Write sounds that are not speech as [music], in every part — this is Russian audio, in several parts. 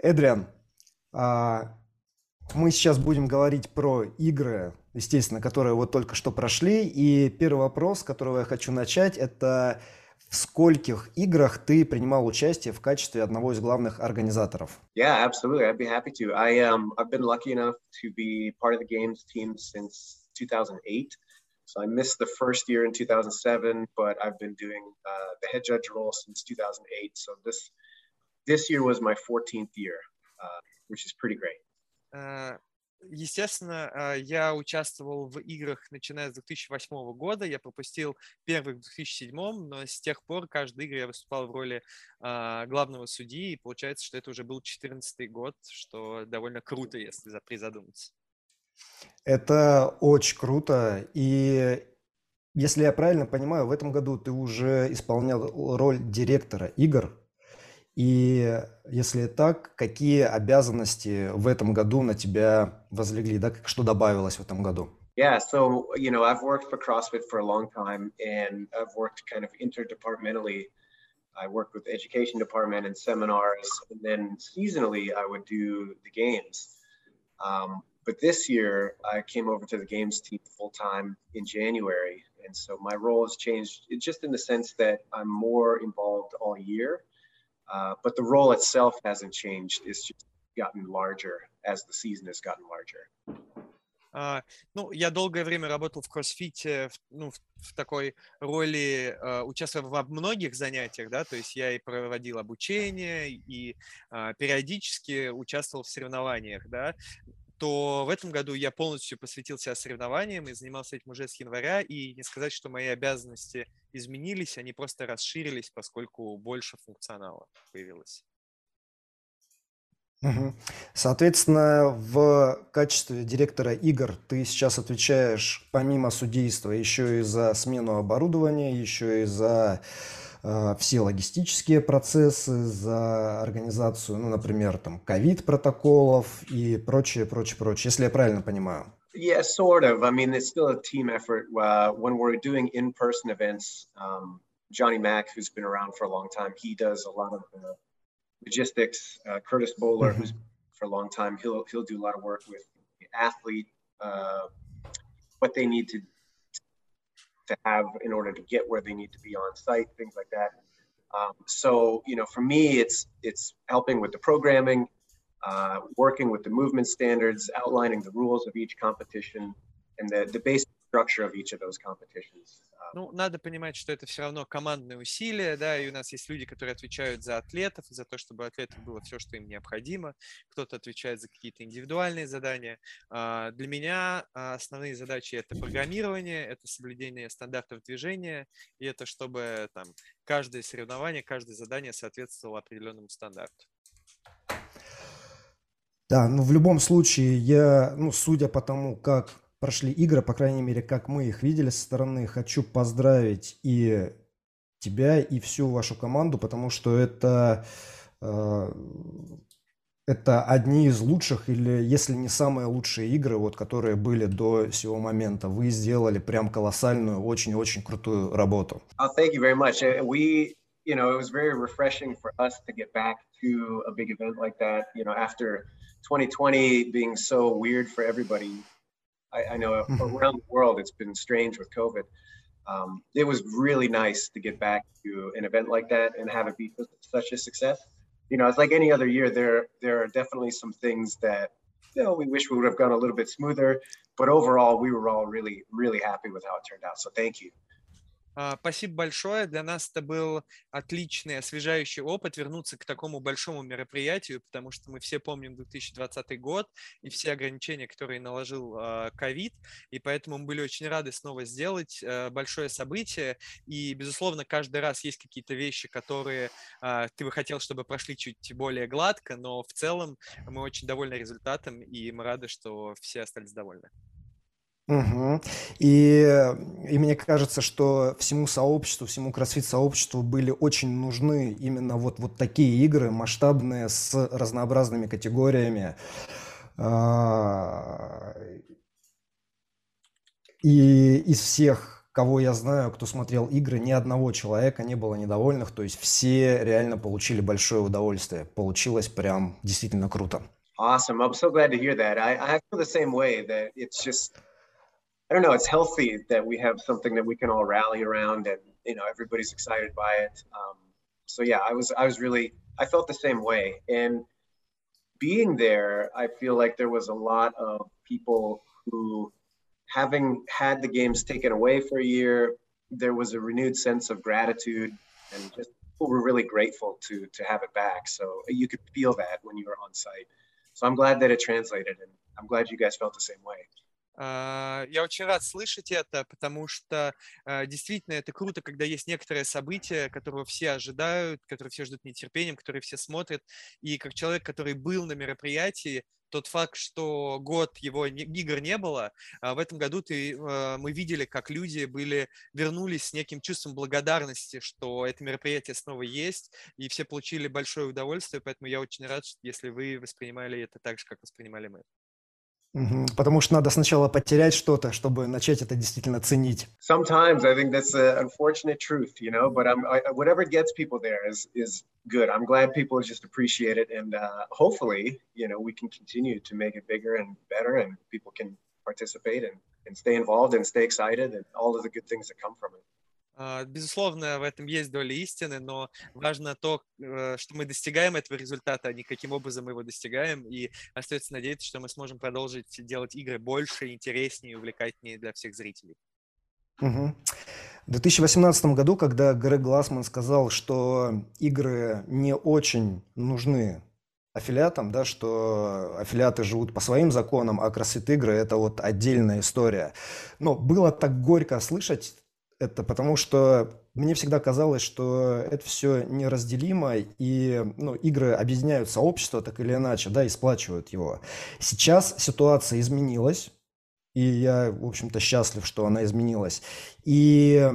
Эдриан, а, мы сейчас будем говорить про игры, естественно, которые вот только что прошли. И первый вопрос, с которого я хочу начать, это в скольких играх ты принимал участие в качестве одного из главных организаторов? Yeah, absolutely. I'd be happy to. I um I've been lucky enough to be part of the games team since 2008. So I missed the first year in 2007, but I've been doing uh, the head judge role since 2008. So this this year was my 14th year, uh, which is pretty great. Uh, Естественно, а, я участвовал в играх, начиная с 2008 года. Я пропустил первый в 2007, но с тех пор каждой игре я выступал в роли а, главного судьи, и получается, что это уже был 14 год, что довольно круто, если призадуматься. Это очень круто, и если я правильно понимаю, в этом году ты уже исполнял роль директора игр и если так, какие обязанности в этом году на тебя возлегли, да, что добавилось в этом году? Yeah, so you know, I've worked for CrossFit for a long time, and I've worked kind of interdepartmentally. I worked with education department and seminars, and then seasonally I would do the games. Um, but this year I came over to the games team full time in January, and so my role has changed just in the sense that I'm more involved all year. Uh, but the role itself hasn't changed. It's just gotten larger as the season has gotten larger. Uh, ну, я долгое время работал в кроссфите, в, ну, в, в такой роли, uh, участвовал во многих занятиях, да, то есть я и проводил обучение, и uh, периодически участвовал в соревнованиях, да, то в этом году я полностью посвятил себя соревнованиям и занимался этим уже с января, и не сказать, что мои обязанности изменились, они просто расширились, поскольку больше функционала появилось. Соответственно, в качестве директора игр ты сейчас отвечаешь помимо судейства еще и за смену оборудования, еще и за все логистические процессы, за организацию, ну, например, там, ковид-протоколов и прочее, прочее, прочее, если я правильно понимаю. Yeah, sort of. I mean, it's still a team effort. Uh, when we're doing in-person events, um, Johnny Mack, who's been around for a long time, he does a lot of the logistics. Uh, Curtis Bowler, mm-hmm. who's for a long time, he'll he'll do a lot of work with the athlete, uh, what they need to to have in order to get where they need to be on site, things like that. Um, so, you know, for me, it's it's helping with the programming, uh, working with the movement standards, outlining the rules of each competition, and the, the basic structure of each of those competitions. Ну, надо понимать, что это все равно командные усилия, да, и у нас есть люди, которые отвечают за атлетов, за то, чтобы атлетам было все, что им необходимо. Кто-то отвечает за какие-то индивидуальные задания. А, для меня основные задачи это программирование, это соблюдение стандартов движения, и это чтобы там каждое соревнование, каждое задание соответствовало определенному стандарту. Да, ну в любом случае, я, ну, судя по тому, как прошли игры, по крайней мере, как мы их видели со стороны. Хочу поздравить и тебя, и всю вашу команду, потому что это, э, это одни из лучших, или если не самые лучшие игры, вот, которые были до сего момента. Вы сделали прям колоссальную, очень-очень крутую работу. Oh, thank you very much. Uh, we, you know, it was very refreshing for us to get back to a big event like that, you know, after 2020 being so weird for everybody. I, I know [laughs] mm-hmm. around the world it's been strange with COVID. Um, it was really nice to get back to an event like that and have it be such a success. You know, it's like any other year. There, there are definitely some things that you know we wish we would have gone a little bit smoother, but overall, we were all really, really happy with how it turned out. So thank you. А, спасибо большое. Для нас это был отличный, освежающий опыт вернуться к такому большому мероприятию, потому что мы все помним 2020 год и все ограничения, которые наложил а, ковид, и поэтому мы были очень рады снова сделать а, большое событие. И, безусловно, каждый раз есть какие-то вещи, которые ты бы хотел, чтобы прошли чуть более гладко, но в целом мы очень довольны результатом, и мы рады, что все остались довольны. Угу. И, и мне кажется, что всему сообществу, всему кроссфит-сообществу были очень нужны именно вот, вот такие игры, масштабные, с разнообразными категориями. А, и из всех кого я знаю, кто смотрел игры, ни одного человека не было недовольных, то есть все реально получили большое удовольствие. Получилось прям действительно круто. Awesome. I'm so glad to hear that. I, I feel the same way that it's just, I don't know, it's healthy that we have something that we can all rally around and, you know, everybody's excited by it. Um, so yeah, I was, I was really, I felt the same way. And being there, I feel like there was a lot of people who, having had the games taken away for a year, there was a renewed sense of gratitude and just people were really grateful to to have it back. So you could feel that when you were on site. So I'm glad that it translated, and I'm glad you guys felt the same way. А, я очень рад слышать это, потому что а, действительно это круто, когда есть некоторое событие, которого все ожидают, которое все ждут нетерпением, которое все смотрят. И как человек, который был на мероприятии, тот факт, что год его игр не было, а в этом году ты, мы видели, как люди были, вернулись с неким чувством благодарности, что это мероприятие снова есть, и все получили большое удовольствие, поэтому я очень рад, если вы воспринимали это так же, как воспринимали мы. Потому что надо сначала потерять что-то, чтобы начать это действительно ценить. Sometimes I think that's an unfortunate truth, you know. But I'm I, whatever gets people there is is good. I'm glad people just appreciate it, and uh, hopefully, you know, we can continue to make it bigger and better, and people can participate and, and stay involved and stay excited, and all of the good things that come from it. А, безусловно, в этом есть доля истины, но важно то, э, что мы достигаем этого результата, а не каким образом мы его достигаем. И остается надеяться, что мы сможем продолжить делать игры больше, интереснее и увлекательнее для всех зрителей. Угу. В 2018 году, когда Грег Глассман сказал, что игры не очень нужны аффилиатам, да, что аффилиаты живут по своим законам, а CrossFit игры – это вот отдельная история. Но было так горько слышать это потому что мне всегда казалось, что это все неразделимо, и ну, игры объединяют сообщество так или иначе, да, и сплачивают его. Сейчас ситуация изменилась, и я, в общем-то, счастлив, что она изменилась. И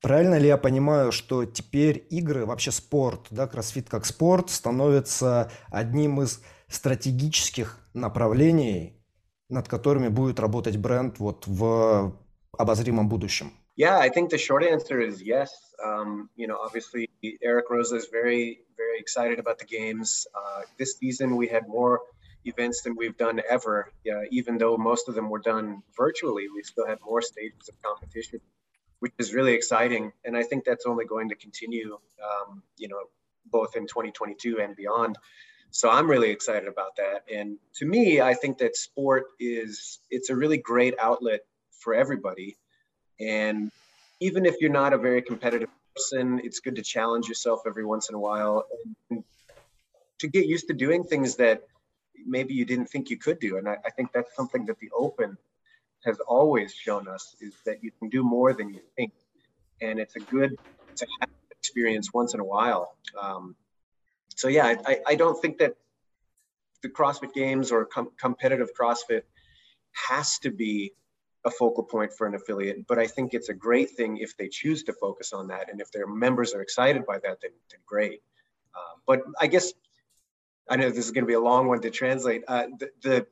правильно ли я понимаю, что теперь игры, вообще спорт, да, кроссфит как спорт, становится одним из стратегических направлений, над которыми будет работать бренд вот в обозримом будущем? Yeah, I think the short answer is yes. Um, you know, obviously Eric Rosa is very, very excited about the games. Uh, this season we had more events than we've done ever. Yeah, even though most of them were done virtually, we still had more stages of competition, which is really exciting. And I think that's only going to continue. Um, you know, both in 2022 and beyond. So I'm really excited about that. And to me, I think that sport is it's a really great outlet for everybody. And even if you're not a very competitive person, it's good to challenge yourself every once in a while and to get used to doing things that maybe you didn't think you could do. And I, I think that's something that the open has always shown us is that you can do more than you think. And it's a good to have experience once in a while. Um, so yeah, I, I don't think that the CrossFit Games or com- competitive CrossFit has to be a focal point for an affiliate. But I think it's a great thing if they choose to focus on that. And if their members are excited by that, then, then great. Uh, but I guess I know this is going to be a long one to translate. Uh, the, the,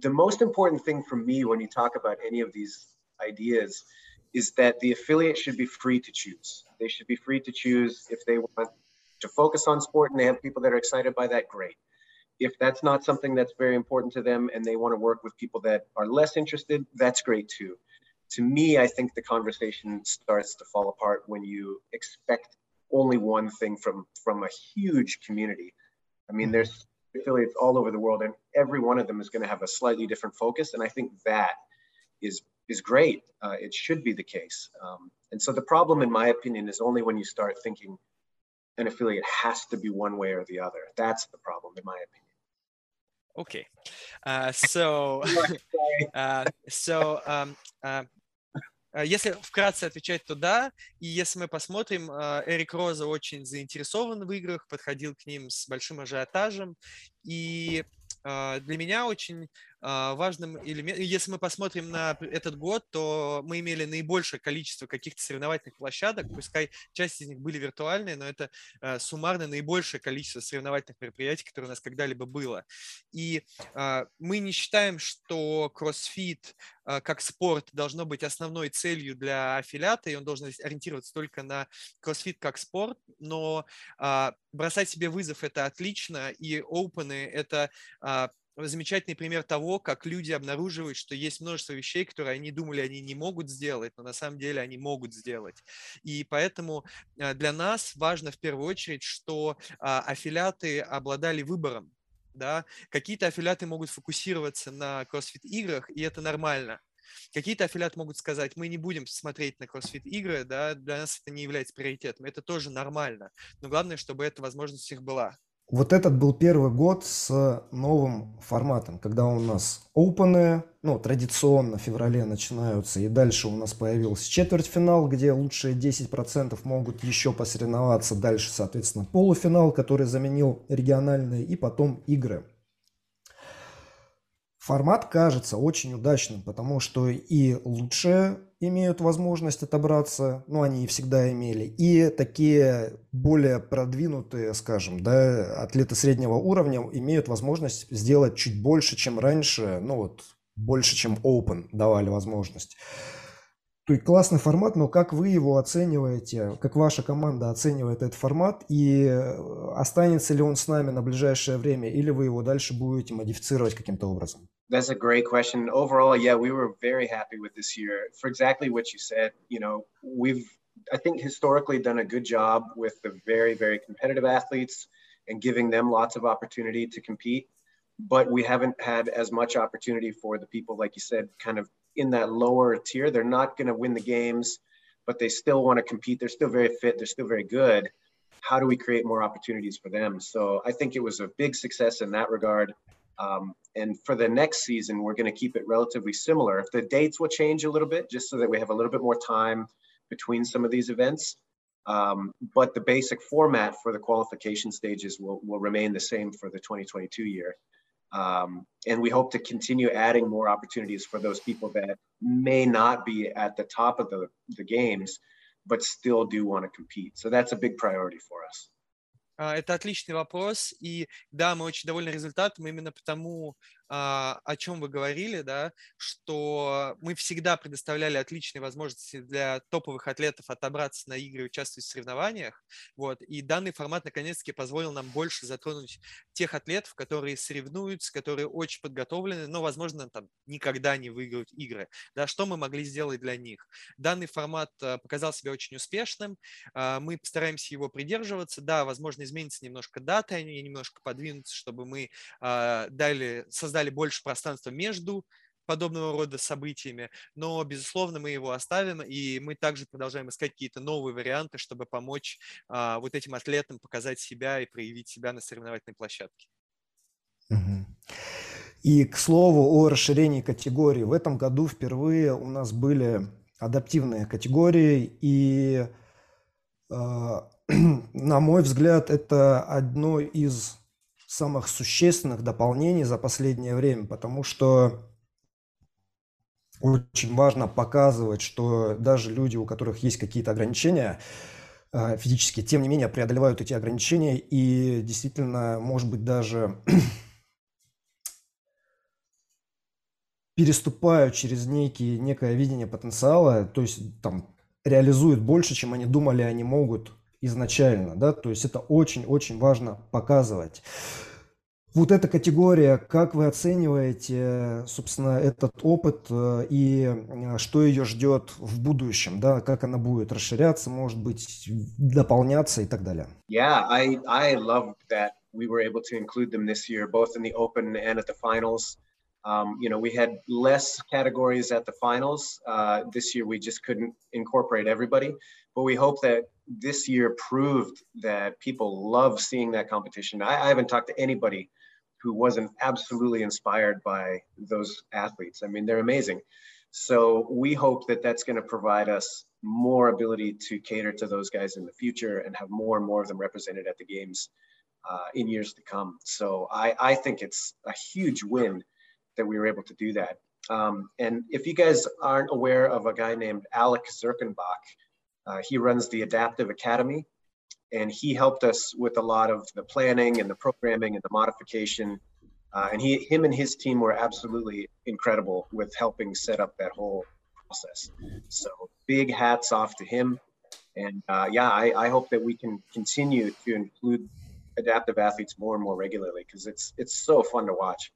the most important thing for me when you talk about any of these ideas is that the affiliate should be free to choose. They should be free to choose if they want to focus on sport and they have people that are excited by that, great if that's not something that's very important to them and they want to work with people that are less interested, that's great too. To me, I think the conversation starts to fall apart when you expect only one thing from from a huge community. I mean, there's affiliates all over the world, and every one of them is going to have a slightly different focus. And I think that is is great. Uh, it should be the case. Um, and so the problem, in my opinion, is only when you start thinking an affiliate has to be one way or the other. That's the problem, in my opinion. Okay. Uh, so, [laughs] [laughs] uh, so um, uh, если вкратце отвечать, то да. И если мы посмотрим, Эрик Роза очень заинтересован в играх, подходил к ним с большим ажиотажем. И для меня очень важным элементом, если мы посмотрим на этот год, то мы имели наибольшее количество каких-то соревновательных площадок, пускай часть из них были виртуальные, но это а, суммарно наибольшее количество соревновательных мероприятий, которое у нас когда-либо было. И а, мы не считаем, что кроссфит как спорт должно быть основной целью для аффилиата, и он должен ориентироваться только на кроссфит как спорт, но бросать себе вызов – это отлично, и опены – это замечательный пример того, как люди обнаруживают, что есть множество вещей, которые они думали, они не могут сделать, но на самом деле они могут сделать. И поэтому а, для нас важно в первую очередь, что а, аффилиаты обладали выбором. Да? Какие-то аффилиаты могут фокусироваться на кроссфит играх, и это нормально. Какие-то аффилиаты могут сказать, мы не будем смотреть на кроссфит игры, да, для нас это не является приоритетом. Это тоже нормально. Но главное, чтобы эта возможность у них была. Вот этот был первый год с новым форматом, когда у нас опены, ну, традиционно в феврале начинаются, и дальше у нас появился четвертьфинал, где лучшие 10% могут еще посоревноваться, дальше, соответственно, полуфинал, который заменил региональные, и потом игры. Формат кажется очень удачным, потому что и лучшие имеют возможность отобраться, ну, они и всегда имели, и такие более продвинутые, скажем, да, атлеты среднего уровня имеют возможность сделать чуть больше, чем раньше, ну, вот, больше, чем Open давали возможность. Классный формат, но как вы его оцениваете, как ваша команда оценивает этот формат, и останется ли он с нами на ближайшее время, или вы его дальше будете модифицировать каким-то образом? That's a great question. Overall, yeah, we were very happy with this year for exactly what you said. You know, we've, I think, historically done a good job with the very, very competitive athletes and giving them lots of opportunity to compete. But we haven't had as much opportunity for the people, like you said, kind of in that lower tier. They're not going to win the games, but they still want to compete. They're still very fit. They're still very good. How do we create more opportunities for them? So I think it was a big success in that regard. Um, and for the next season, we're going to keep it relatively similar. If the dates will change a little bit, just so that we have a little bit more time between some of these events. Um, but the basic format for the qualification stages will, will remain the same for the 2022 year. Um, and we hope to continue adding more opportunities for those people that may not be at the top of the, the games, but still do want to compete. So that's a big priority for us. Это отличный вопрос, и да, мы очень довольны результатом именно потому, а, о чем вы говорили, да, что мы всегда предоставляли отличные возможности для топовых атлетов отобраться на игры и участвовать в соревнованиях. Вот, и данный формат наконец-таки позволил нам больше затронуть тех атлетов, которые соревнуются, которые очень подготовлены, но, возможно, там никогда не выиграют игры. Да, что мы могли сделать для них? Данный формат а, показал себя очень успешным. А, мы постараемся его придерживаться. Да, возможно, изменится немножко дата, они немножко подвинутся, чтобы мы дали, создали дали больше пространства между подобного рода событиями, но, безусловно, мы его оставим, и мы также продолжаем искать какие-то новые варианты, чтобы помочь а, вот этим атлетам показать себя и проявить себя на соревновательной площадке. И, к слову, о расширении категорий. В этом году впервые у нас были адаптивные категории, и, э, [clears throat] на мой взгляд, это одно из самых существенных дополнений за последнее время, потому что очень важно показывать, что даже люди, у которых есть какие-то ограничения э, физические, тем не менее преодолевают эти ограничения и действительно, может быть, даже [clears throat] переступают через некие, некое видение потенциала, то есть там реализуют больше, чем они думали, они могут изначально, да, то есть это очень-очень важно показывать. Вот эта категория, как вы оцениваете, собственно, этот опыт э, и э, что ее ждет в будущем, да, как она будет расширяться, может быть, дополняться и так далее? Yeah, I, I love that we were able to include them this year, both in the open and at the finals. Um, you know, we had less categories at the finals. Uh, this year, we just couldn't incorporate everybody. But we hope that this year proved that people love seeing that competition. I, I haven't talked to anybody who wasn't absolutely inspired by those athletes. I mean, they're amazing. So we hope that that's going to provide us more ability to cater to those guys in the future and have more and more of them represented at the games uh, in years to come. So I, I think it's a huge win that we were able to do that. Um, and if you guys aren't aware of a guy named Alec Zirkenbach, he runs the Adaptive Academy, and he helped us with a lot of the planning and the programming and the modification. Uh, and he, him and his team were absolutely incredible with helping set up that whole process. So big hats off to him. And uh, yeah, I, I hope that we can continue to include adaptive athletes more and more regularly because it's it's so fun to watch.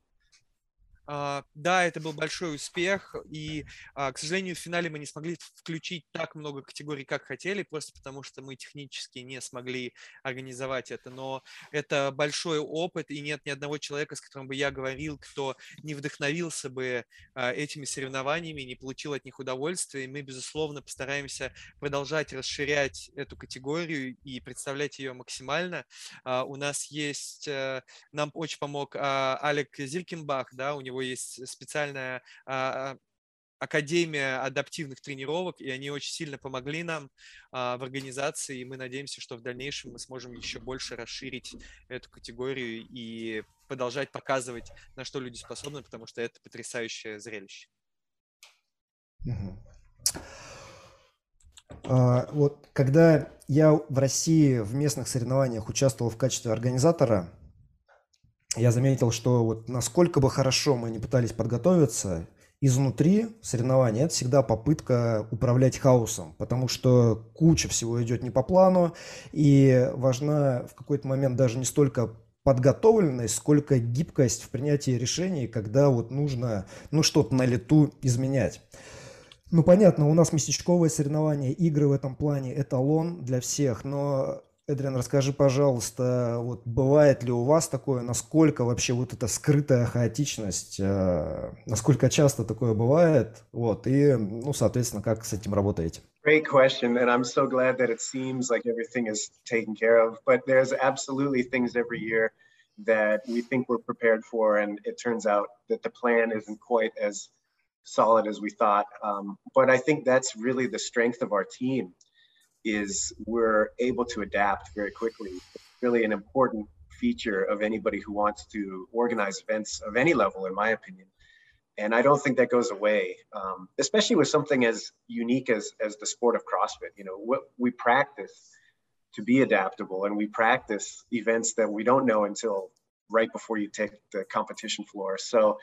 Uh, да, это был большой успех, и, uh, к сожалению, в финале мы не смогли включить так много категорий, как хотели, просто потому что мы технически не смогли организовать это. Но это большой опыт, и нет ни одного человека, с которым бы я говорил, кто не вдохновился бы uh, этими соревнованиями, не получил от них удовольствия. И мы, безусловно, постараемся продолжать расширять эту категорию и представлять ее максимально. У нас есть, э, нам очень помог Алек Зилькинбах, да, у него него есть специальная а, Академия адаптивных тренировок, и они очень сильно помогли нам а, в организации, и мы надеемся, что в дальнейшем мы сможем еще больше расширить эту категорию и продолжать показывать, на что люди способны, потому что это потрясающее зрелище. А, вот когда я в России в местных соревнованиях участвовал в качестве организатора, я заметил, что вот насколько бы хорошо мы не пытались подготовиться, изнутри соревнования это всегда попытка управлять хаосом, потому что куча всего идет не по плану, и важна в какой-то момент даже не столько подготовленность, сколько гибкость в принятии решений, когда вот нужно ну, что-то на лету изменять. Ну, понятно, у нас местечковые соревнования, игры в этом плане эталон для всех, но Эдриан, расскажи, пожалуйста, вот бывает ли у вас такое, насколько вообще вот эта скрытая хаотичность, э, насколько часто такое бывает, вот, и, ну, соответственно, как с этим работаете? Great question, and I'm so glad that it seems like everything is taken care of, but there's absolutely things every year that we think we're prepared for, and it turns out that the plan isn't quite as solid as we thought. Um, but I think that's really the strength of our team is we're able to adapt very quickly. Really an important feature of anybody who wants to organize events of any level, in my opinion. And I don't think that goes away, um, especially with something as unique as, as the sport of CrossFit. You know, what we practice to be adaptable and we practice events that we don't know until right before you take the competition floor. So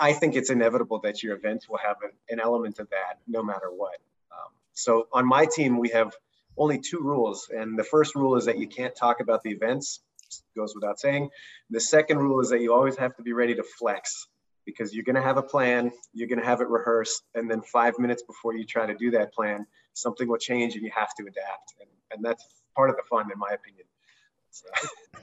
I, think it's inevitable that your events will have an element of that no matter what. So on my team, we have only two rules. And the first rule is that you can't talk about the events, goes without saying. The second rule is that you always have to be ready to flex because you're going to have a plan, you're going to have it rehearsed, and then five minutes before you try to do that plan, something will change and you have to adapt. And, and that's part of the fun, in my opinion.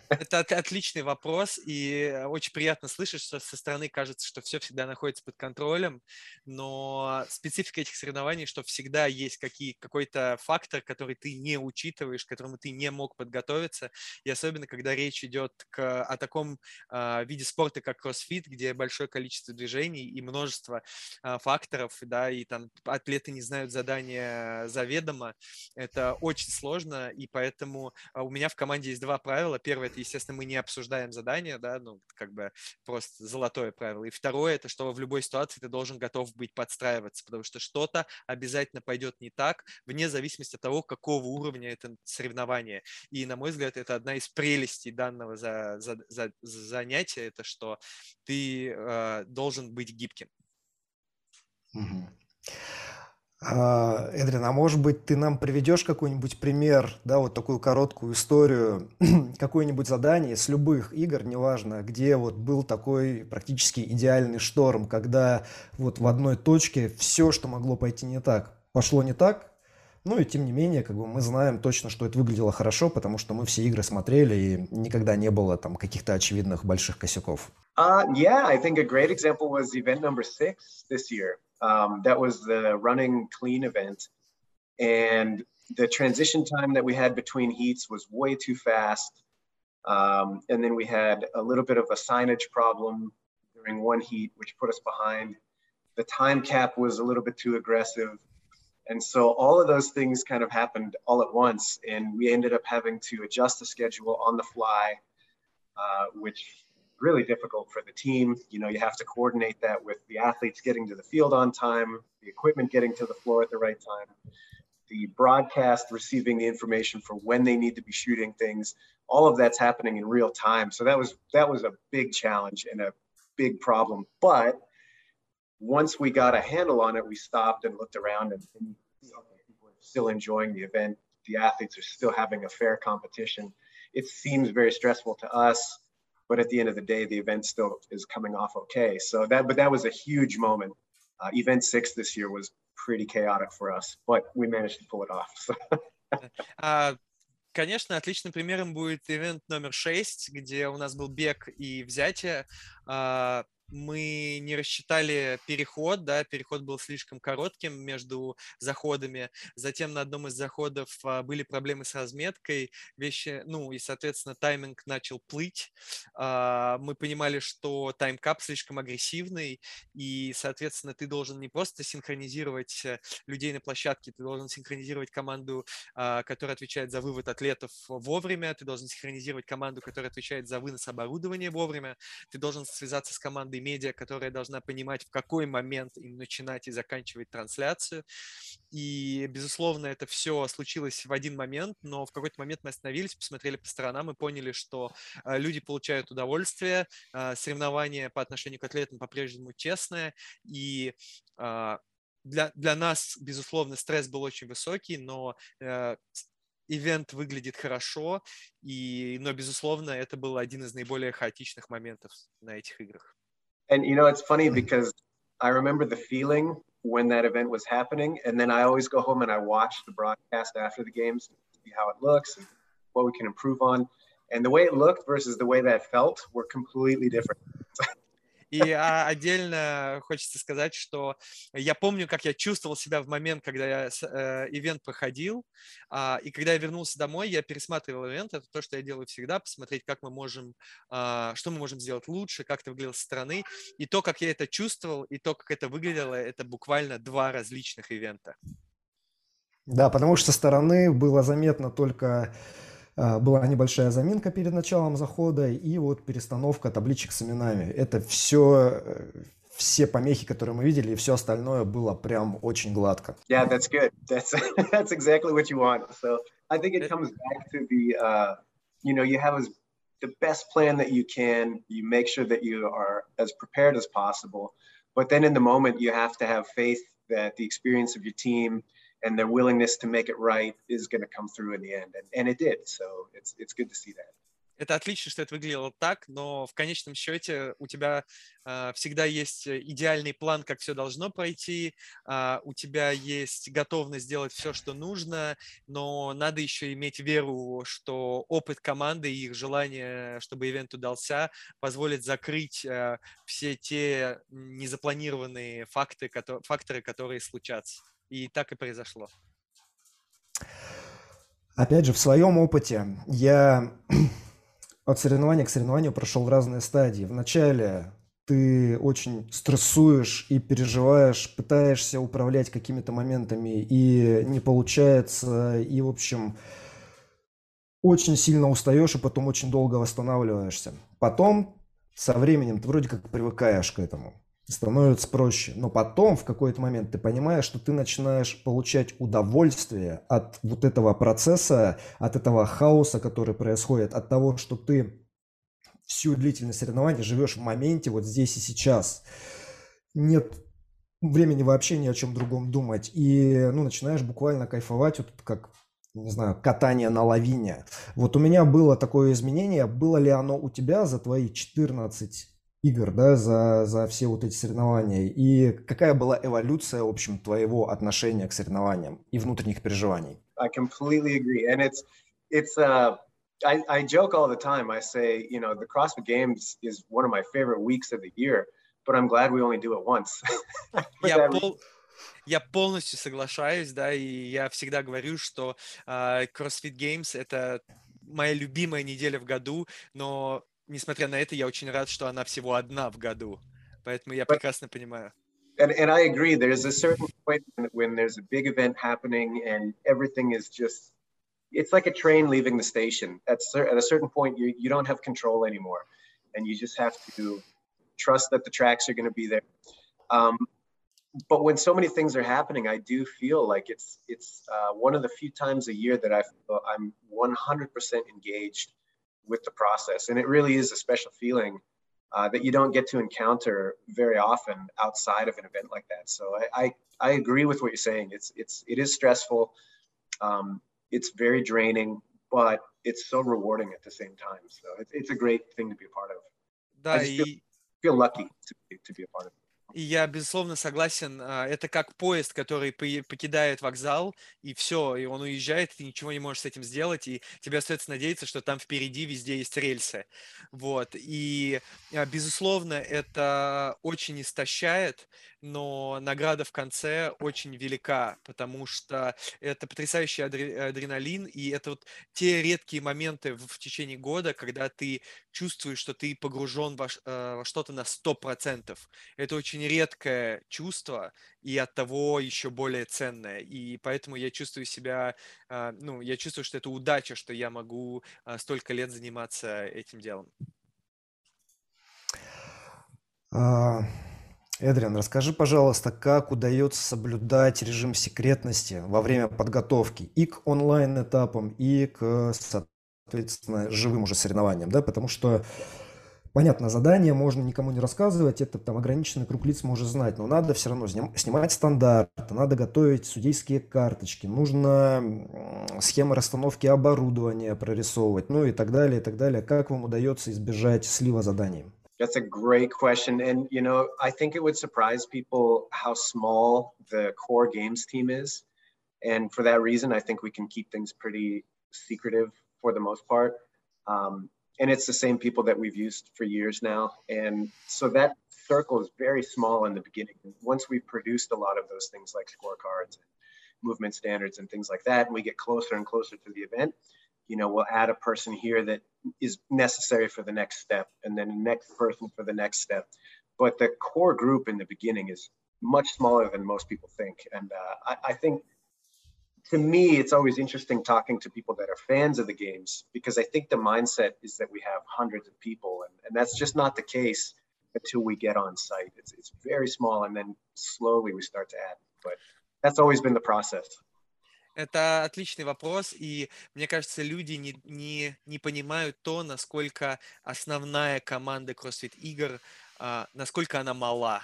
Это отличный вопрос, и очень приятно слышать, что со стороны кажется, что все всегда находится под контролем, но специфика этих соревнований, что всегда есть какие, какой-то фактор, который ты не учитываешь, к которому ты не мог подготовиться, и особенно, когда речь идет к, о таком э, виде спорта, как кроссфит, где большое количество движений и множество э, факторов, да, и там атлеты не знают задания заведомо, это очень сложно, и поэтому у меня в команде есть два правила. Первое, это, естественно, мы не обсуждаем задания, да, ну, как бы просто золотое правило. И второе, это что в любой ситуации ты должен готов быть подстраиваться, потому что что-то обязательно пойдет не так, вне зависимости от того, какого уровня это соревнование. И, на мой взгляд, это одна из прелестей данного за, за, за, за занятия, это что ты э, должен быть гибким. Угу. А, Эдрин, а может быть, ты нам приведешь какой-нибудь пример, да, вот такую короткую историю, [clears throat] какое-нибудь задание с любых игр, неважно, где вот был такой практически идеальный шторм, когда вот в одной точке все, что могло пойти не так, пошло не так, ну и тем не менее, как бы мы знаем точно, что это выглядело хорошо, потому что мы все игры смотрели и никогда не было там каких-то очевидных больших косяков. Uh, yeah, I think a great example was event number six this year. Um, that was the running clean event. And the transition time that we had between heats was way too fast. Um, and then we had a little bit of a signage problem during one heat, which put us behind. The time cap was a little bit too aggressive. And so all of those things kind of happened all at once. And we ended up having to adjust the schedule on the fly, uh, which really difficult for the team. You know, you have to coordinate that with the athletes getting to the field on time, the equipment getting to the floor at the right time, the broadcast receiving the information for when they need to be shooting things. All of that's happening in real time. So that was that was a big challenge and a big problem. But once we got a handle on it, we stopped and looked around and, and okay, people are still enjoying the event. The athletes are still having a fair competition. It seems very stressful to us, but at the end of the day, the event still is coming off okay. So that, but that was a huge moment. Uh, event six this year was pretty chaotic for us, but we managed to pull it off. [laughs] uh, Конечно, отличным примером будет ивент номер 6, где у нас был бег и взятие. Uh, мы не рассчитали переход, да, переход был слишком коротким между заходами. Затем на одном из заходов а, были проблемы с разметкой, вещи, ну и, соответственно, тайминг начал плыть. А, мы понимали, что таймкап слишком агрессивный, и, соответственно, ты должен не просто синхронизировать э, людей на площадке, ты должен синхронизировать команду, а, которая отвечает за вывод атлетов вовремя, ты должен синхронизировать команду, которая отвечает за вынос оборудования вовремя, ты должен связаться с командой медиа, которая должна понимать, в какой момент им начинать и заканчивать трансляцию. И, безусловно, это все случилось в один момент, но в какой-то момент мы остановились, посмотрели по сторонам и поняли, что э, люди получают удовольствие, э, соревнование по отношению к атлетам по-прежнему честное, и э, для, для нас, безусловно, стресс был очень высокий, но ивент выглядит хорошо, и, но, безусловно, это был один из наиболее хаотичных моментов на этих играх. And you know, it's funny because I remember the feeling when that event was happening, and then I always go home and I watch the broadcast after the games, see how it looks, and what we can improve on. And the way it looked versus the way that felt were completely different. [laughs] И а, отдельно хочется сказать, что я помню, как я чувствовал себя в момент, когда я, э, ивент проходил, а, и когда я вернулся домой, я пересматривал ивент. Это то, что я делаю всегда, посмотреть, как мы можем, а, что мы можем сделать лучше, как это выглядело со стороны. И то, как я это чувствовал, и то, как это выглядело, это буквально два различных ивента. Да, потому что со стороны было заметно только была небольшая заминка перед началом захода и вот перестановка табличек с именами. Это все, э, все помехи, которые мы видели, и все остальное было прям очень гладко. Yeah, that's good. That's that's exactly what you want. So I think it comes back to the, uh, you know, you have as the best plan that you can. You make sure that you are as prepared as possible, but then in the moment you have to have faith that the experience of your team and their willingness to make it right is going to come through in the end. And, and it did. So it's, it's good to see that. Это отлично, что это выглядело так, но в конечном счете у тебя э, всегда есть идеальный план, как все должно пройти, э, у тебя есть готовность сделать все, что нужно, но надо еще иметь веру, что опыт команды и их желание, чтобы ивент удался, позволит закрыть э, все те незапланированные факты, которые, факторы, которые случатся. И так и произошло. Опять же, в своем опыте я [clears throat] от соревнования к соревнованию прошел разные стадии. Вначале ты очень стрессуешь и переживаешь, пытаешься управлять какими-то моментами, и не получается, и, в общем, очень сильно устаешь, и потом очень долго восстанавливаешься. Потом, со временем, ты вроде как привыкаешь к этому становится проще. Но потом, в какой-то момент, ты понимаешь, что ты начинаешь получать удовольствие от вот этого процесса, от этого хаоса, который происходит, от того, что ты всю длительность соревнования живешь в моменте, вот здесь и сейчас. Нет времени вообще ни о чем другом думать. И ну, начинаешь буквально кайфовать, вот как не знаю, катание на лавине. Вот у меня было такое изменение. Было ли оно у тебя за твои 14 игр, да, за, за все вот эти соревнования? И какая была эволюция, в общем, твоего отношения к соревнованиям и внутренних переживаний? I completely agree. And it's, it's, uh, I, I joke all the time. I say, you know, the CrossFit Games is one of my favorite weeks of the year, but I'm glad we only do it once. [laughs] Я, пол, я полностью соглашаюсь, да, и я всегда говорю, что uh, CrossFit Games это моя любимая неделя в году, но несмотря на это, я очень рад, что она всего одна в году. Поэтому я прекрасно понимаю. And, and I agree. There's a certain point when there's a big event happening and everything is just, it's like a train leaving the station. At, at a certain point, you, you don't have control anymore. and you just have to trust that the tracks are going to be there. Um, but when so many things are happening, I do feel like it's it's uh, one of the few times a year that I feel I'm 100% engaged with the process, and it really is a special feeling uh, that you don't get to encounter very often outside of an event like that. So I, I, I agree with what you're saying. It's it's it is stressful. Um, it's very draining, but it's so rewarding at the same time. So it's, it's a great thing to be a part of. I feel, feel lucky to, to be a part of it. И я, безусловно, согласен. а, Это как поезд, который покидает вокзал, и все, и он уезжает, и ты ничего не можешь с этим сделать, и тебе остается надеяться, что там впереди везде есть рельсы. Вот. И, а, безусловно, это очень истощает, но награда в конце очень велика, потому что это потрясающий адре- адреналин, и это вот те редкие моменты в, течение года, когда ты чувствуешь, что ты погружен во, э, что-то на 100%. Это очень редкое чувство и от того еще более ценное. И поэтому я чувствую себя, а, ну, я чувствую, что это удача, что я могу а, столько лет заниматься этим делом. А, Эдриан, расскажи, пожалуйста, как удается соблюдать режим секретности во время подготовки и к онлайн-этапам, и к, соответственно, живым уже соревнованиям, да, потому что, понятно, задание можно никому не рассказывать, это там ограниченный круг лиц может знать, но надо все равно сним- снимать стандарты, надо готовить судейские карточки, нужно схемы расстановки оборудования прорисовывать, ну и так далее, и так далее. Как вам удается избежать слива заданий? That's a great question. And, you know, I think it would surprise people how small the core games team is. And for that reason, I think we can keep things pretty secretive for the most part. Um, and it's the same people that we've used for years now. And so that circle is very small in the beginning. Once we've produced a lot of those things like scorecards and movement standards and things like that, and we get closer and closer to the event, you know, we'll add a person here that is necessary for the next step, and then the next person for the next step. But the core group in the beginning is much smaller than most people think. And uh, I, I think to me, it's always interesting talking to people that are fans of the games because I think the mindset is that we have hundreds of people, and, and that's just not the case until we get on site. It's, it's very small, and then slowly we start to add. But that's always been the process. Это отличный вопрос, и мне кажется, люди не, не, не понимают то, насколько основная команда CrossFit игр, а, насколько она мала.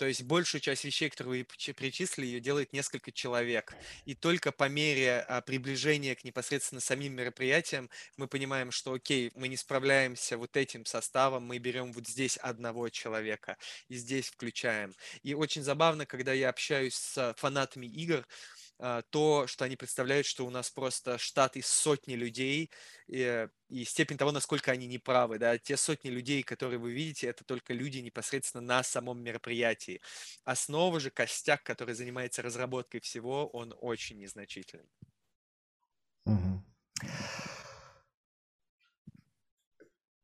То есть большую часть вещей, которые вы перечи- перечислили, ее делает несколько человек. И только по мере а, приближения к непосредственно самим мероприятиям мы понимаем, что окей, мы не справляемся вот этим составом, мы берем вот здесь одного человека и здесь включаем. И очень забавно, когда я общаюсь с фанатами игр, то, что они представляют, что у нас просто штат из сотни людей, и, и степень того, насколько они неправы. Да? Те сотни людей, которые вы видите, это только люди непосредственно на самом мероприятии. Основа же, костяк, который занимается разработкой всего, он очень незначителен. Мгм.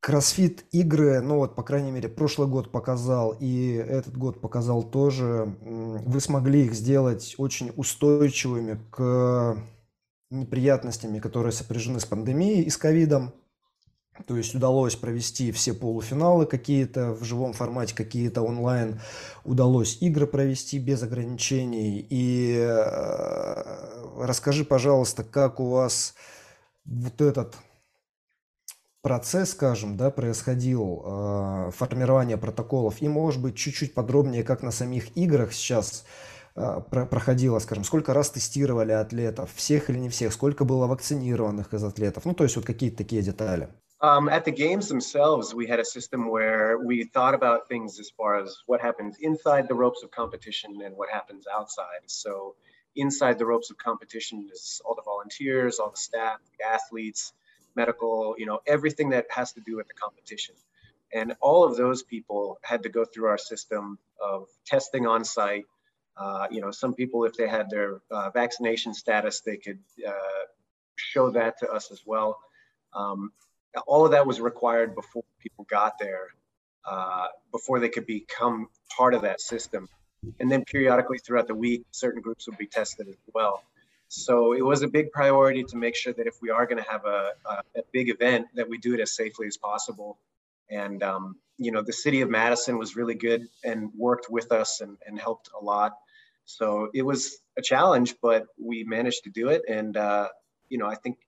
Кроссфит игры, ну вот, по крайней мере, прошлый год показал, и этот год показал тоже, вы смогли их сделать очень устойчивыми к неприятностями, которые сопряжены с пандемией и с ковидом. То есть удалось провести все полуфиналы какие-то в живом формате, какие-то онлайн. Удалось игры провести без ограничений. И э, расскажи, пожалуйста, как у вас вот этот процесс, скажем, да, происходил, э, формирование протоколов, и, может быть, чуть-чуть подробнее, как на самих играх сейчас э, про- проходило, скажем, сколько раз тестировали атлетов, всех или не всех, сколько было вакцинированных из атлетов, ну, то есть вот какие-то такие детали. Um, at the games themselves, we had a system where we thought about things as far as what happens inside the ropes of competition and what happens outside. So, inside the ropes of competition is all the volunteers, all the staff, the athletes, medical, you know, everything that has to do with the competition. And all of those people had to go through our system of testing on site. Uh, you know, some people, if they had their uh, vaccination status, they could uh, show that to us as well. Um, all of that was required before people got there, uh, before they could become part of that system. And then periodically throughout the week, certain groups would be tested as well. So it was a big priority to make sure that if we are going to have a, a, a big event, that we do it as safely as possible. And, um, you know, the city of Madison was really good and worked with us and, and helped a lot. So it was a challenge, but we managed to do it. And, uh, you know, I think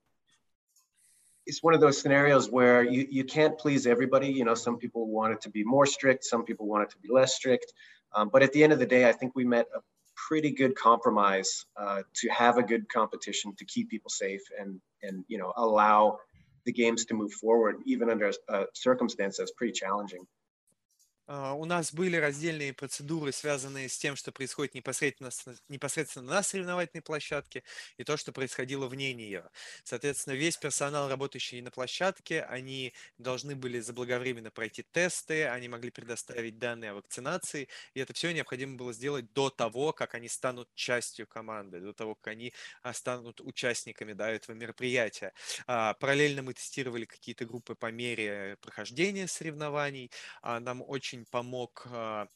it's one of those scenarios where you, you can't please everybody. You know, some people want it to be more strict, some people want it to be less strict. Um, but at the end of the day, I think we met a pretty good compromise uh, to have a good competition to keep people safe and and you know allow the games to move forward even under a, a circumstance that's pretty challenging. А, у нас были раздельные процедуры, связанные с тем, что происходит непосредственно, непосредственно на соревновательной площадке и то, что происходило вне нее. Соответственно, весь персонал, работающий на площадке, они должны были заблаговременно пройти тесты, они могли предоставить данные о вакцинации, и это все необходимо было сделать до того, как они станут частью команды, до того, как они а, станут участниками да, этого мероприятия. А, параллельно мы тестировали какие-то группы по мере прохождения соревнований. Нам очень очень помог а,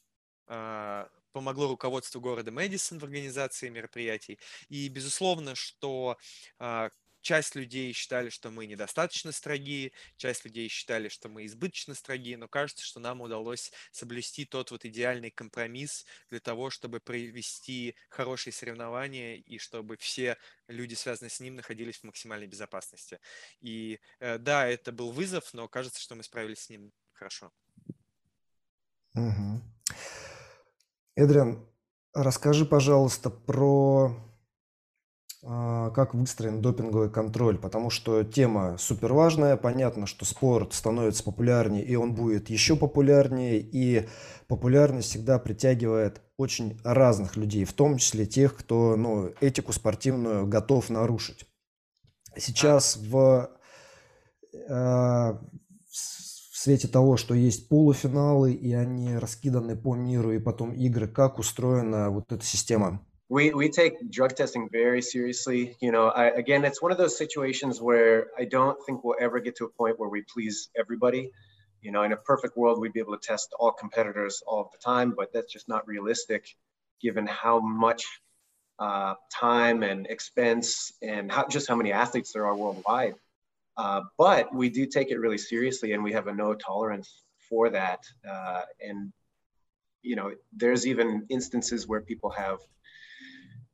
а, помогло руководство города Мэдисон в организации мероприятий. И безусловно, что а, часть людей считали, что мы недостаточно строги, часть людей считали, что мы избыточно строги, но кажется, что нам удалось соблюсти тот вот идеальный компромисс для того, чтобы провести хорошие соревнования и чтобы все люди, связанные с ним, находились в максимальной безопасности. И э, да, это был вызов, но кажется, что мы справились с ним хорошо. Угу. Эдриан, расскажи, пожалуйста, про а, как выстроен допинговый контроль, потому что тема супер важная. Понятно, что спорт становится популярнее, и он будет еще популярнее, и популярность всегда притягивает очень разных людей, в том числе тех, кто ну, этику спортивную готов нарушить. Сейчас в, э, свете того, что есть полуфиналы, и они раскиданы по миру, и потом игры, как устроена вот эта система? We, we take drug testing very seriously. You know, I, again, it's one of those situations where I don't think we'll ever get to a point where we please everybody. You know, in a perfect world, we'd be able to test all competitors all the time, but that's just not realistic given how much uh, time and expense and how, just how many athletes there are worldwide. Uh, but we do take it really seriously and we have a no tolerance for that. Uh, and, you know, there's even instances where people have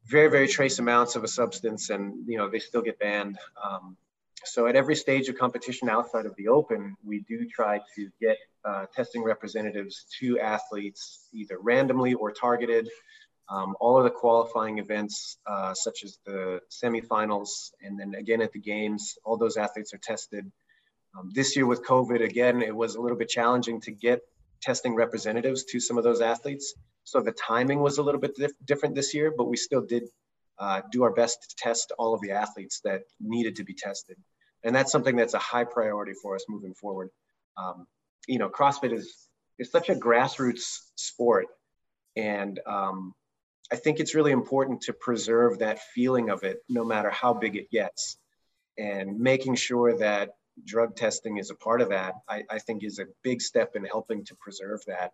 very, very trace amounts of a substance and, you know, they still get banned. Um, so at every stage of competition outside of the open, we do try to get uh, testing representatives to athletes either randomly or targeted um, all of the qualifying events, uh, such as the semifinals, and then again at the games, all those athletes are tested. Um, this year with COVID, again, it was a little bit challenging to get testing representatives to some of those athletes. So the timing was a little bit dif- different this year, but we still did uh, do our best to test all of the athletes that needed to be tested. And that's something that's a high priority for us moving forward. Um, you know, CrossFit is, is such a grassroots sport. And um, I think it's really important to preserve that feeling of it, no matter how big it gets. And making sure that drug testing is a part of that, I, I think is a big step in helping to preserve that.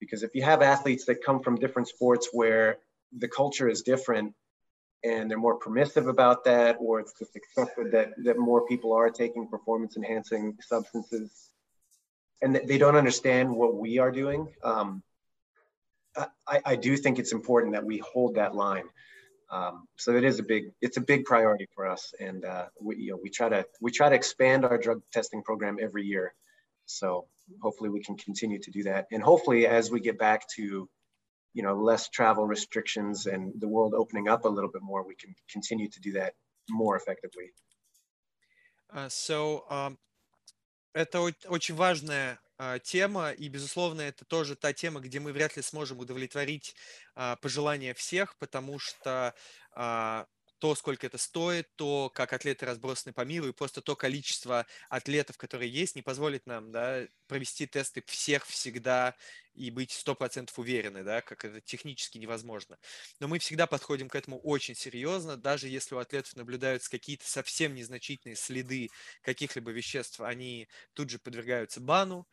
Because if you have athletes that come from different sports where the culture is different and they're more permissive about that, or it's just accepted that, that more people are taking performance enhancing substances and they don't understand what we are doing. Um, I, I do think it's important that we hold that line. Um, so it is a big, it's a big priority for us, and uh, we, you know, we try to we try to expand our drug testing program every year. So hopefully we can continue to do that, and hopefully as we get back to, you know, less travel restrictions and the world opening up a little bit more, we can continue to do that more effectively. Uh, so um, это очень важная а, тема, и, безусловно, это тоже та тема, где мы вряд ли сможем удовлетворить а, пожелания всех, потому что а, то, сколько это стоит, то, как атлеты разбросаны по миру, и просто то количество атлетов, которые есть, не позволит нам да, провести тесты всех всегда и быть сто процентов уверены, да, как это технически невозможно. Но мы всегда подходим к этому очень серьезно, даже если у атлетов наблюдаются какие-то совсем незначительные следы каких-либо веществ, они тут же подвергаются бану.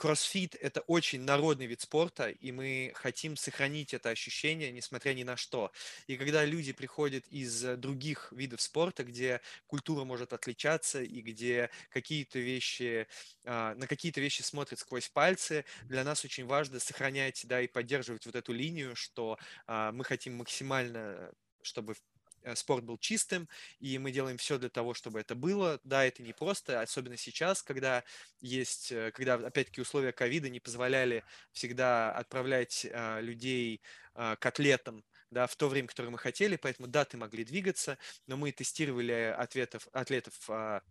Кроссфит – это очень народный вид спорта, и мы хотим сохранить это ощущение, несмотря ни на что. И когда люди приходят из других видов спорта, где культура может отличаться, и где какие-то вещи, а, на какие-то вещи смотрят сквозь пальцы, для нас очень важно сохранять да, и поддерживать вот эту линию, что а, мы хотим максимально чтобы Э, спорт был чистым, и мы делаем все для того, чтобы это было. Да, это не просто, особенно сейчас, когда есть, э, когда, опять-таки, условия ковида не позволяли всегда отправлять а, людей а, к атлетам, да, в то время, которое мы хотели, поэтому даты могли двигаться, но мы тестировали ответов, атлетов а,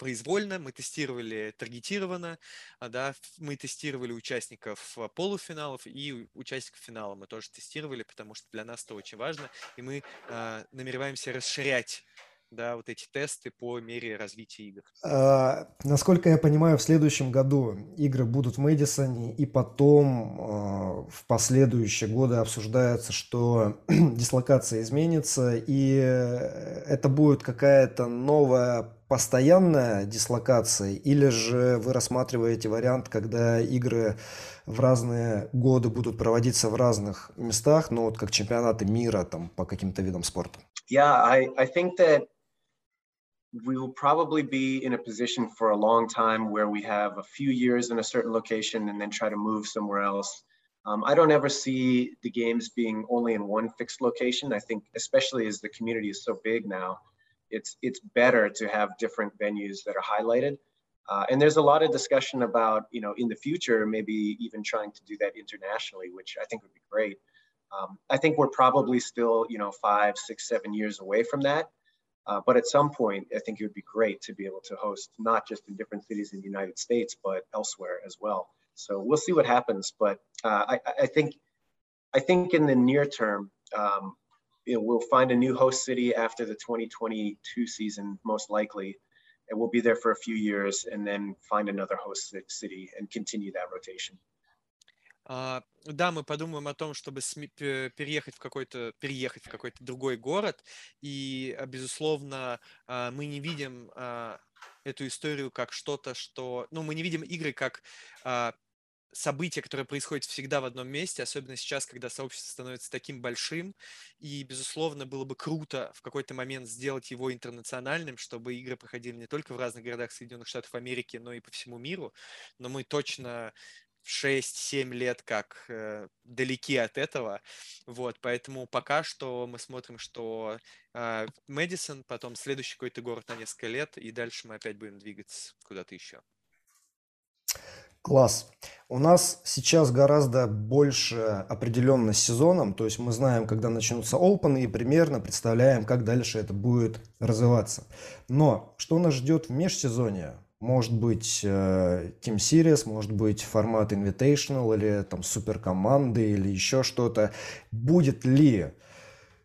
произвольно, мы тестировали таргетированно, а, да, мы тестировали участников а, полуфиналов и участников финала мы тоже тестировали, потому что для нас это очень важно, и мы э, намереваемся расширять да, вот эти тесты по мере развития игр. А, насколько я понимаю, в следующем году игры будут в Мэдисоне, и потом а, в последующие годы обсуждается, что [clears throat] дислокация изменится, и это будет какая-то новая постоянная дислокация, или же вы рассматриваете вариант, когда игры в разные годы будут проводиться в разных местах, ну вот как чемпионаты мира там по каким-то видам спорта? Yeah, I, I think that we will probably be in a position for a long time where we have a few years in a certain location and then try to move somewhere else. Um, I don't ever see the games being only in one fixed location. I think, especially as the community is so big now, it's it's better to have different venues that are highlighted. Uh, and there's a lot of discussion about, you know, in the future, maybe even trying to do that internationally, which I think would be great. Um, I think we're probably still, you know, five, six, seven years away from that. Uh, but at some point, I think it would be great to be able to host not just in different cities in the United States, but elsewhere as well. So we'll see what happens. But uh, I, I, think, I think in the near term, um, you know, we'll find a new host city after the 2022 season, most likely, and we'll be there for a few years, and then find another host city and continue that rotation. А, да, мы подумаем о том, чтобы переехать в какой-то переехать в какой-то другой город, и а, безусловно а, мы не видим эту историю как что-то, что, ну, мы не видим игры как событие, которое происходит всегда в одном месте, особенно сейчас, когда сообщество становится таким большим, и, безусловно, было бы круто в какой-то момент сделать его интернациональным, чтобы игры проходили не только в разных городах Соединенных Штатов Америки, но и по всему миру, но мы точно 6-7 лет как э, далеки от этого. Вот, поэтому пока что мы смотрим, что э, Мэдисон, потом следующий какой-то город на несколько лет, и дальше мы опять будем двигаться куда-то еще. Класс. У нас сейчас гораздо больше определенность сезоном, то есть мы знаем, когда начнутся Open и примерно представляем, как дальше это будет развиваться. Но что нас ждет в межсезонье? Может быть э, Team Series, может быть формат Invitational или там суперкоманды или еще что-то. Будет ли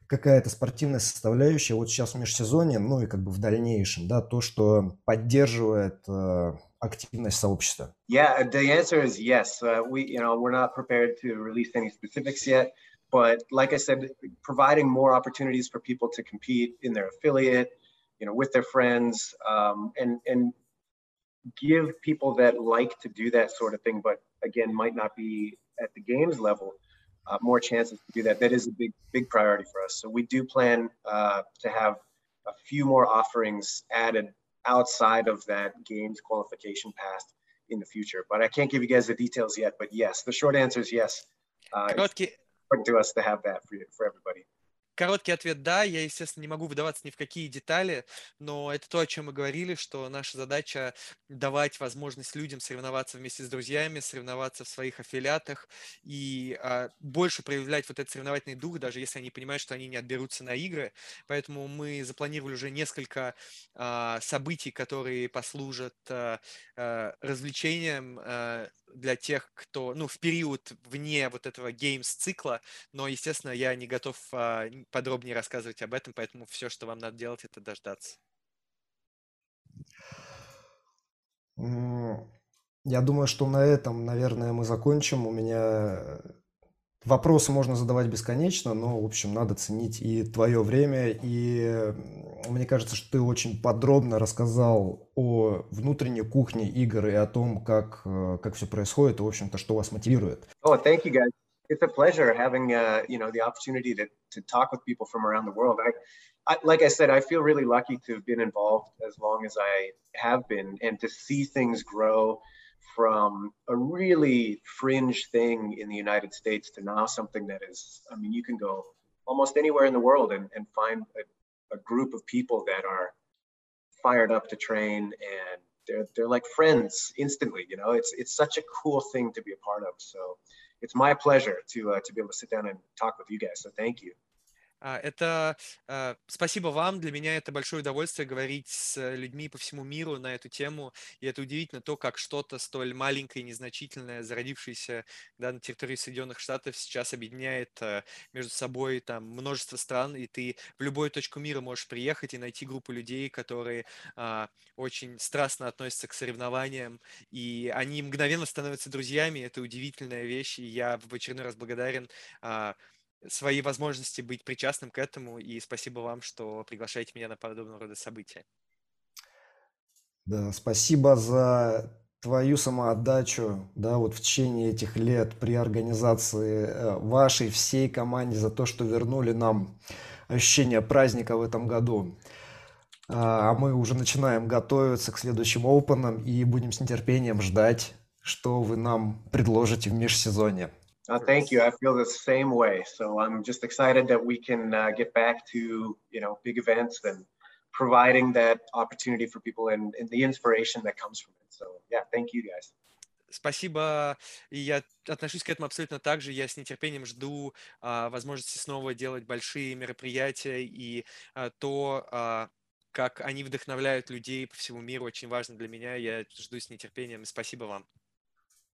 какая-то спортивная составляющая вот сейчас в межсезонье, ну и как бы в дальнейшем, да, то, что поддерживает э, активность сообщества? Yeah, the answer is yes. Uh, we, you know, we're not prepared to release any specifics yet, but like I said, providing more opportunities for people to compete in their affiliate, you know, with their friends, um, and and give people that like to do that sort of thing, but again, might not be at the games level, uh, more chances to do that. That is a big, big priority for us. So we do plan uh, to have a few more offerings added outside of that games qualification path in the future. But I can't give you guys the details yet. But yes, the short answer is yes. Uh, it's important to us to have that for, for everybody. Короткий ответ – да. Я, естественно, не могу выдаваться ни в какие детали, но это то, о чем мы говорили, что наша задача – давать возможность людям соревноваться вместе с друзьями, соревноваться в своих аффилиатах и а, больше проявлять вот этот соревновательный дух, даже если они понимают, что они не отберутся на игры. Поэтому мы запланировали уже несколько а, событий, которые послужат а, а, развлечением а, для тех, кто, ну, в период вне вот этого геймс-цикла, но, естественно, я не готов а, подробнее рассказывать об этом, поэтому все, что вам надо делать, это дождаться. Я думаю, что на этом, наверное, мы закончим. У меня Вопросы можно задавать бесконечно, но, в общем, надо ценить и твое время. И мне кажется, что ты очень подробно рассказал о внутренней кухне игр и о том, как, э, как все происходит, и, в общем-то, что вас мотивирует. Oh, thank you, guys. It's a pleasure having, uh, you know, the opportunity to, to talk with people from around the world. I, I, like I said, I feel really lucky to have been involved as long as I have been and to see things grow from a really fringe thing in the United States to now something that is, I mean, you can go almost anywhere in the world and, and find a, a group of people that are fired up to train and they're, they're like friends instantly, you know, it's, it's such a cool thing to be a part of. So it's my pleasure to, uh, to be able to sit down and talk with you guys. So thank you. А, это а, спасибо вам. Для меня это большое удовольствие говорить с людьми по всему миру на эту тему. И это удивительно то, как что-то столь маленькое и незначительное, зародившееся да, на территории Соединенных Штатов, сейчас объединяет а, между собой там множество стран, и ты в любую точку мира можешь приехать и найти группу людей, которые очень страстно относятся к соревнованиям, и они мгновенно становятся друзьями. Это удивительная вещь, и я в очередной раз благодарен свои возможности быть причастным к этому, и спасибо вам, что приглашаете меня на подобного рода события. Да, спасибо за твою самоотдачу, да, вот в течение этих лет при организации э, вашей всей команде за то, что вернули нам ощущение праздника в этом году. А, а мы уже начинаем готовиться к следующим опенам и будем с нетерпением ждать, что вы нам предложите в межсезонье. Uh, thank you. I feel the same way. So I'm just excited that we can uh, get back to you know big events and providing that opportunity for people and, and the inspiration that comes from it. So yeah, thank you guys. Спасибо, и я отношусь к этому абсолютно так же. Я с нетерпением жду а, возможности снова делать большие мероприятия, и а, то, а, как они вдохновляют людей по всему миру, очень важно для меня. Я жду с нетерпением. Спасибо вам.